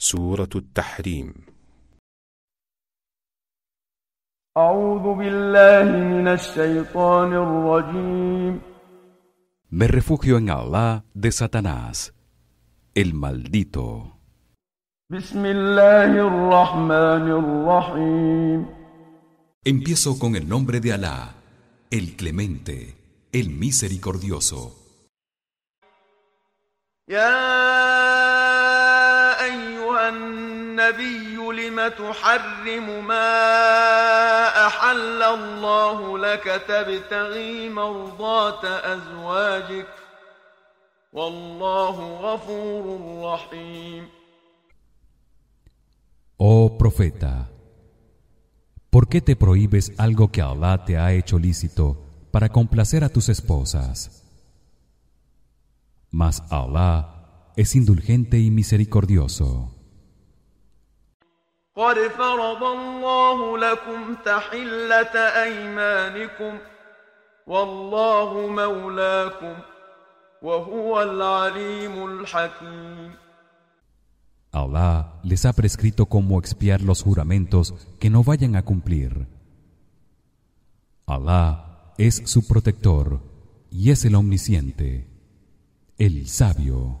سورة التحريم أعوذ بالله من الشيطان الرجيم Me refugio en Allah de Satanás, el maldito. بسم الله الرحمن الرحيم Empiezo con el nombre de Alá, el clemente, el misericordioso. يا أيها النبي لم تحرم ما أحل الله لك تبتغي مرضات أزواجك والله غفور رحيم Oh profeta, ¿por qué te prohíbes algo que Allah te ha hecho lícito para complacer a tus esposas? Mas Allah es indulgente y misericordioso. قد فرض الله لكم تحلة أيمانكم والله مولاكم وهو العليم الحكيم Allah les ha prescrito cómo expiar los juramentos que no vayan a cumplir. Allah es su protector y es el omnisciente, el sabio.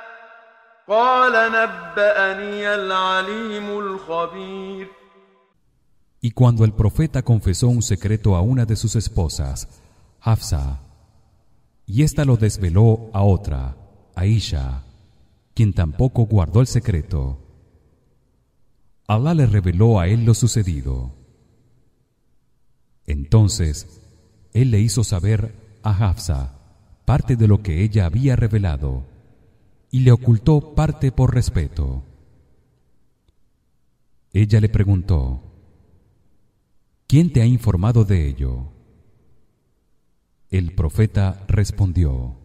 Y cuando el profeta confesó un secreto a una de sus esposas, Hafsa, y ésta lo desveló a otra, Aisha, quien tampoco guardó el secreto, Allah le reveló a él lo sucedido. Entonces, él le hizo saber a Hafsa parte de lo que ella había revelado y le ocultó parte por respeto. Ella le preguntó: ¿Quién te ha informado de ello? El profeta respondió: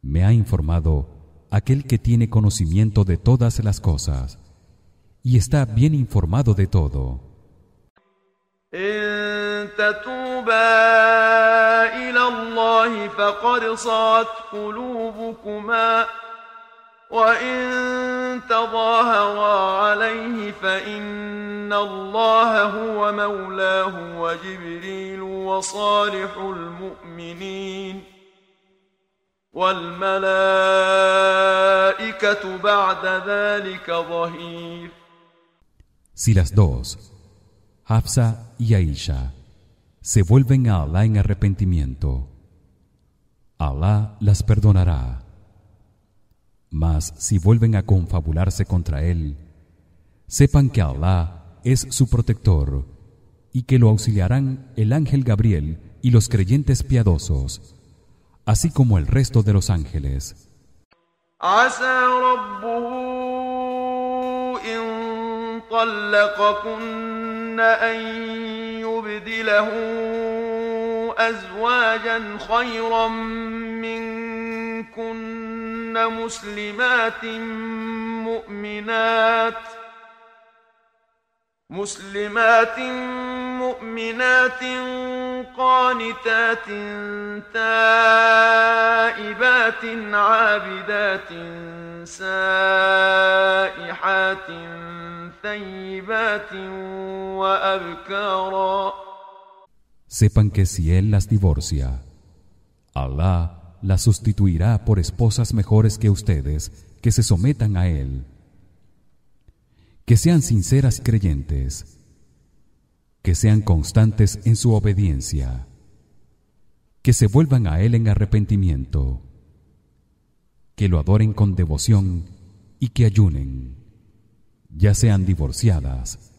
Me ha informado aquel que tiene conocimiento de todas las cosas y está bien informado de todo. إن تتوبا إلى الله فقد صغت قلوبكما وإن تظاهرا عليه فإن الله هو مولاه وجبريل وصالح المؤمنين والملائكة بعد ذلك ظهير. Si las dos, Hafsa y Aisha, se vuelven a Allah en arrepentimiento, Allah las perdonará. Mas si vuelven a confabularse contra él, sepan que Allah es su protector y que lo auxiliarán el ángel Gabriel y los creyentes piadosos, así como el resto de los ángeles. يبدله أزواجا خيرا منكن مسلمات مؤمنات مسلمات مؤمنات قانتات تائبات عابدات سائحات ثيبات وأبكارا Sepan que si él las divorcia, Allah las sustituirá por esposas mejores que ustedes que se sometan a él. Que sean sinceras y creyentes, que sean constantes en su obediencia, que se vuelvan a él en arrepentimiento, que lo adoren con devoción y que ayunen, ya sean divorciadas,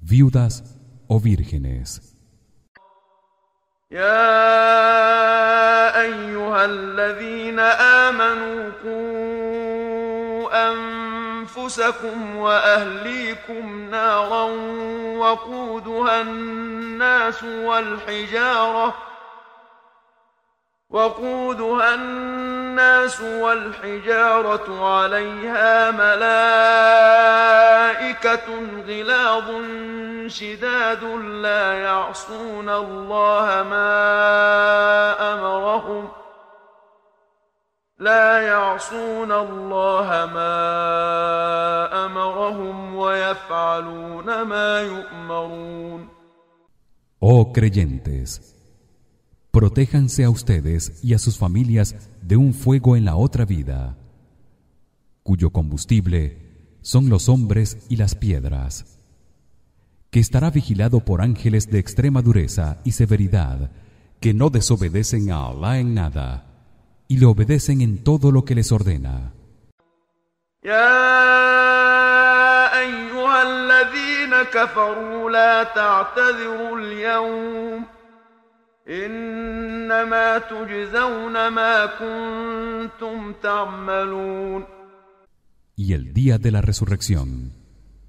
viudas o vírgenes. يا أيها الذين آمنوا قوا أنفسكم وأهليكم نارا وقودها الناس والحجارة وقودها الناس والحجارة عليها ملائكة غلاظ شداد لا يعصون الله ما أمرهم لا يعصون الله ما أمرهم ويفعلون ما يؤمرون Oh creyentes, protéjanse a ustedes y a sus familias de un fuego en la otra vida, cuyo combustible son los hombres y las piedras, que estará vigilado por ángeles de extrema dureza y severidad que no desobedecen a Allah en nada y le obedecen en todo lo que les ordena. Y el día de la resurrección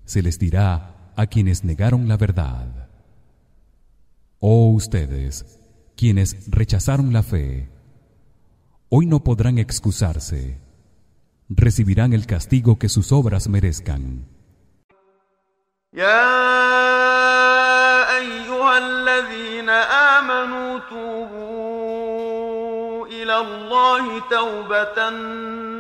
se les dirá a quienes negaron la verdad: Oh ustedes, quienes rechazaron la fe, hoy no podrán excusarse. Recibirán el castigo que sus obras merezcan.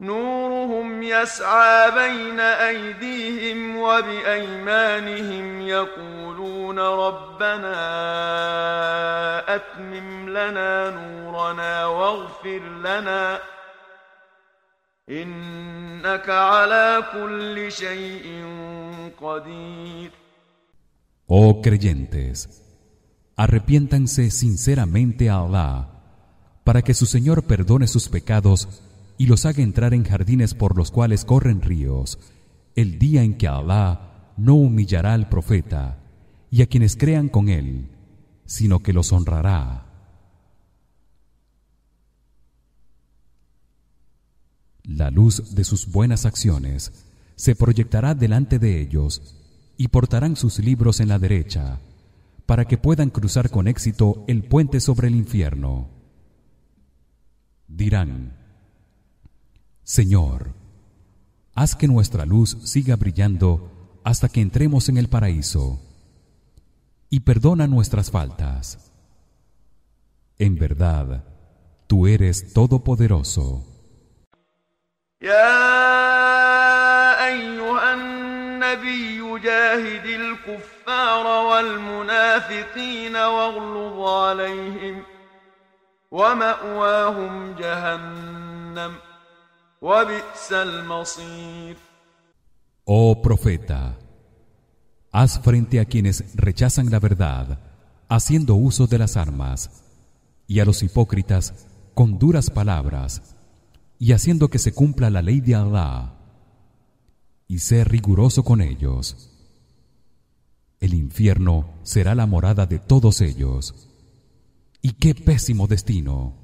نورهم يسعى بين أيديهم وبأيمانهم يقولون ربنا أتمم لنا نورنا واغفر لنا إنك على كل شيء قدير Oh creyentes, arrepiéntanse sinceramente a Allah para que su Señor perdone sus pecados y los haga entrar en jardines por los cuales corren ríos, el día en que Allah no humillará al profeta y a quienes crean con él, sino que los honrará. La luz de sus buenas acciones se proyectará delante de ellos y portarán sus libros en la derecha para que puedan cruzar con éxito el puente sobre el infierno. Dirán: Señor, haz que nuestra luz siga brillando hasta que entremos en el paraíso y perdona nuestras faltas. En verdad, tú eres todopoderoso. يا أيها النبي جاهد الكفار والمنافقين واغلظ عليهم ومأواهم جهنم وبئس المصير Oh profeta, haz frente a quienes rechazan la verdad, haciendo uso de las armas, y a los hipócritas con duras palabras, y haciendo que se cumpla la ley de Allah, y ser riguroso con ellos. El infierno será la morada de todos ellos. Y qué pésimo destino.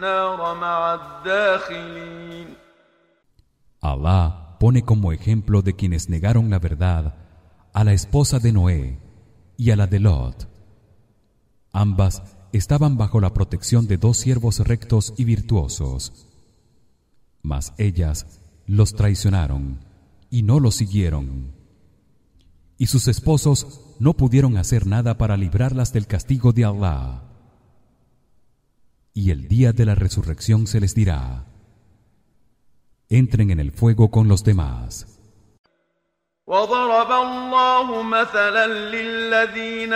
النار مع الداخلين Allah pone como ejemplo de quienes negaron la verdad a la esposa de Noé y a la de Lot. Ambas estaban bajo la protección de dos siervos rectos y virtuosos. Mas ellas los traicionaron y no los siguieron. y sus esposos no pudieron hacer nada para librarlas del castigo de Allah Y el día de la resurrección se les dirá entren en el fuego con los demás. وضرب الله مثلا للذين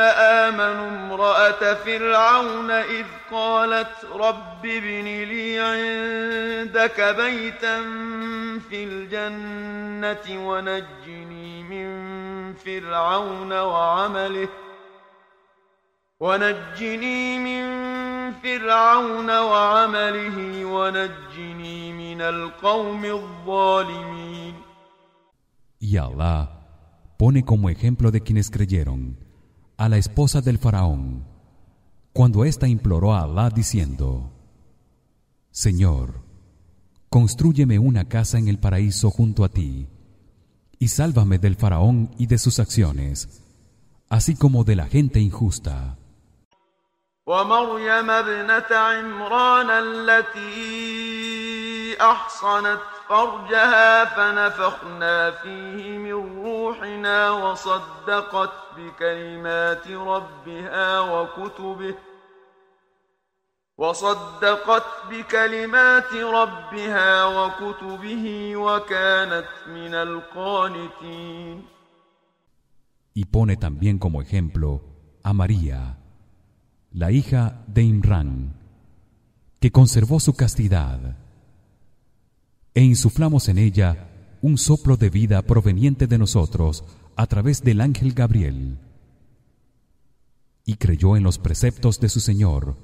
آمنوا امرأة فرعون إذ قالت رب ابن لي عندك بيتا في الجنة ونجني من فرعون وعمله ونجني من فرعون وعمله ونجني من القوم الظالمين Y Allah pone como ejemplo de quienes creyeron a la esposa del faraón cuando ésta imploró a Allah diciendo Señor Constrúyeme una casa en el paraíso junto a ti y sálvame del faraón y de sus acciones así como de la gente injusta ومريم ابنة عمران التي أحصنت فرجها فنفخنا فيه من روحنا وصدقت بكلمات ربها وكتبه وصدقت بكلمات ربها وكتبه وكانت من القانتين. Y pone también como ejemplo a María la hija de Imran, que conservó su castidad, e insuflamos en ella un soplo de vida proveniente de nosotros a través del ángel Gabriel. Y creyó en los preceptos de su Señor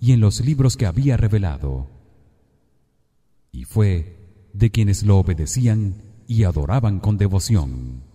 y en los libros que había revelado. Y fue de quienes lo obedecían y adoraban con devoción.